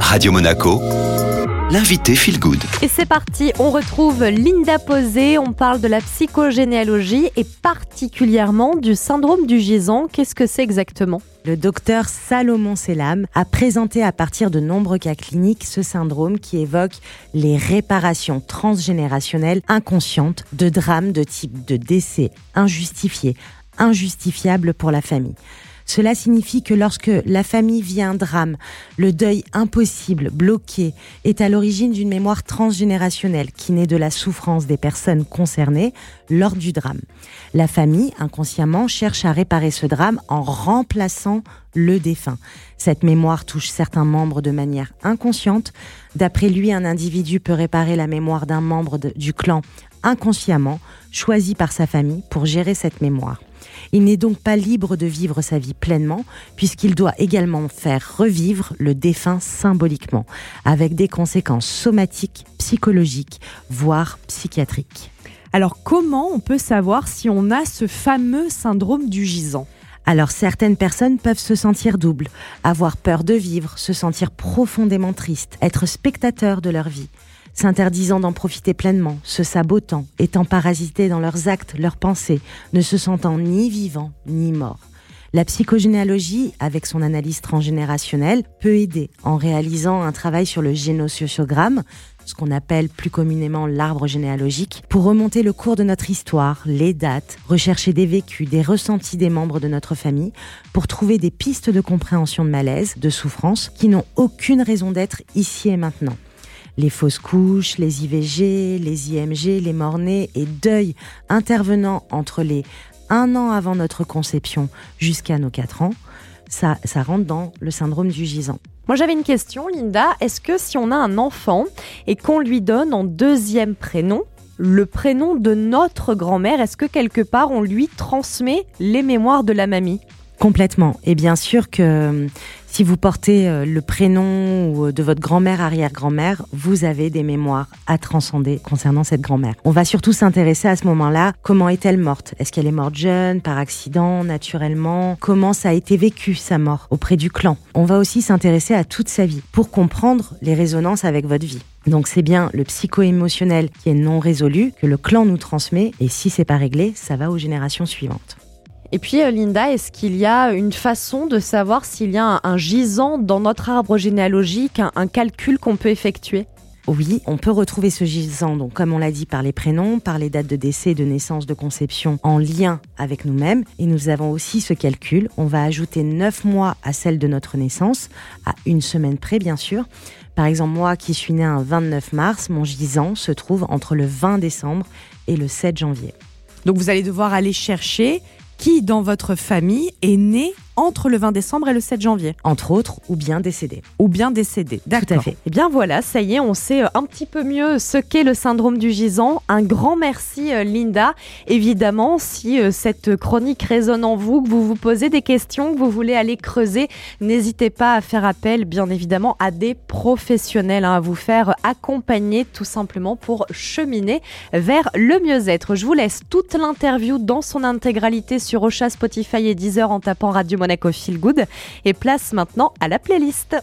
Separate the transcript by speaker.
Speaker 1: Radio Monaco, l'invité Feel Good.
Speaker 2: Et c'est parti, on retrouve Linda Posé, on parle de la psychogénéalogie et particulièrement du syndrome du gisant. Qu'est-ce que c'est exactement?
Speaker 3: Le docteur Salomon Selam a présenté à partir de nombreux cas cliniques ce syndrome qui évoque les réparations transgénérationnelles inconscientes de drames de type de décès injustifié, injustifiable pour la famille. Cela signifie que lorsque la famille vit un drame, le deuil impossible, bloqué, est à l'origine d'une mémoire transgénérationnelle qui naît de la souffrance des personnes concernées lors du drame. La famille, inconsciemment, cherche à réparer ce drame en remplaçant le défunt. Cette mémoire touche certains membres de manière inconsciente. D'après lui, un individu peut réparer la mémoire d'un membre du clan inconsciemment, choisi par sa famille pour gérer cette mémoire. Il n'est donc pas libre de vivre sa vie pleinement, puisqu'il doit également faire revivre le défunt symboliquement, avec des conséquences somatiques, psychologiques, voire psychiatriques.
Speaker 2: Alors comment on peut savoir si on a ce fameux syndrome du gisant?
Speaker 3: Alors certaines personnes peuvent se sentir doubles, avoir peur de vivre, se sentir profondément tristes, être spectateurs de leur vie s'interdisant d'en profiter pleinement, se sabotant, étant parasités dans leurs actes, leurs pensées, ne se sentant ni vivants ni morts. La psychogénéalogie, avec son analyse transgénérationnelle, peut aider en réalisant un travail sur le génosociogramme, ce qu'on appelle plus communément l'arbre généalogique, pour remonter le cours de notre histoire, les dates, rechercher des vécus, des ressentis des membres de notre famille, pour trouver des pistes de compréhension de malaise, de souffrance, qui n'ont aucune raison d'être ici et maintenant les fausses couches, les IVG, les IMG, les morts-nés et deuil intervenant entre les un an avant notre conception jusqu'à nos quatre ans, ça, ça rentre dans le syndrome du gisant.
Speaker 2: Moi j'avais une question, Linda. Est-ce que si on a un enfant et qu'on lui donne en deuxième prénom le prénom de notre grand-mère, est-ce que quelque part on lui transmet les mémoires de la mamie?
Speaker 3: Complètement. Et bien sûr que euh, si vous portez euh, le prénom de votre grand-mère, arrière-grand-mère, vous avez des mémoires à transcender concernant cette grand-mère. On va surtout s'intéresser à ce moment-là, comment est-elle morte? Est-ce qu'elle est morte jeune, par accident, naturellement? Comment ça a été vécu, sa mort, auprès du clan? On va aussi s'intéresser à toute sa vie pour comprendre les résonances avec votre vie. Donc c'est bien le psycho-émotionnel qui est non résolu que le clan nous transmet et si c'est pas réglé, ça va aux générations suivantes.
Speaker 2: Et puis, euh, Linda, est-ce qu'il y a une façon de savoir s'il y a un, gisant dans notre arbre généalogique, un, calcul qu'on peut effectuer?
Speaker 3: Oui, on peut retrouver ce gisant, donc comme on l'a dit, par les prénoms, par les dates de décès, de naissance, de conception, en lien avec nous-mêmes. Et nous avons aussi ce calcul. On va ajouter 9 mois à celle de notre naissance, à une semaine près, bien sûr. Par exemple, moi qui suis né un 29 mars, mon gisant se trouve entre le 20 décembre et le 7 janvier.
Speaker 2: Donc vous allez devoir aller chercher qui dans votre famille est né entre le 20 décembre et le 7 janvier.
Speaker 3: Entre autres, ou bien décédé.
Speaker 2: Ou bien décédé, d'accord. Tout à fait. Eh bien voilà, ça y est, on sait euh, un petit peu mieux ce qu'est le syndrome du gisant. Un grand merci euh, Linda. Évidemment, si euh, cette chronique résonne en vous, que vous vous posez des questions, que vous voulez aller creuser, n'hésitez pas à faire appel, bien évidemment, à des professionnels, hein, à vous faire accompagner tout simplement pour cheminer vers le mieux-être. Je vous laisse toute l'interview dans son intégralité sur Ocha, Spotify et Deezer en tapant Radio Monaco Feel Good et place maintenant à la playlist.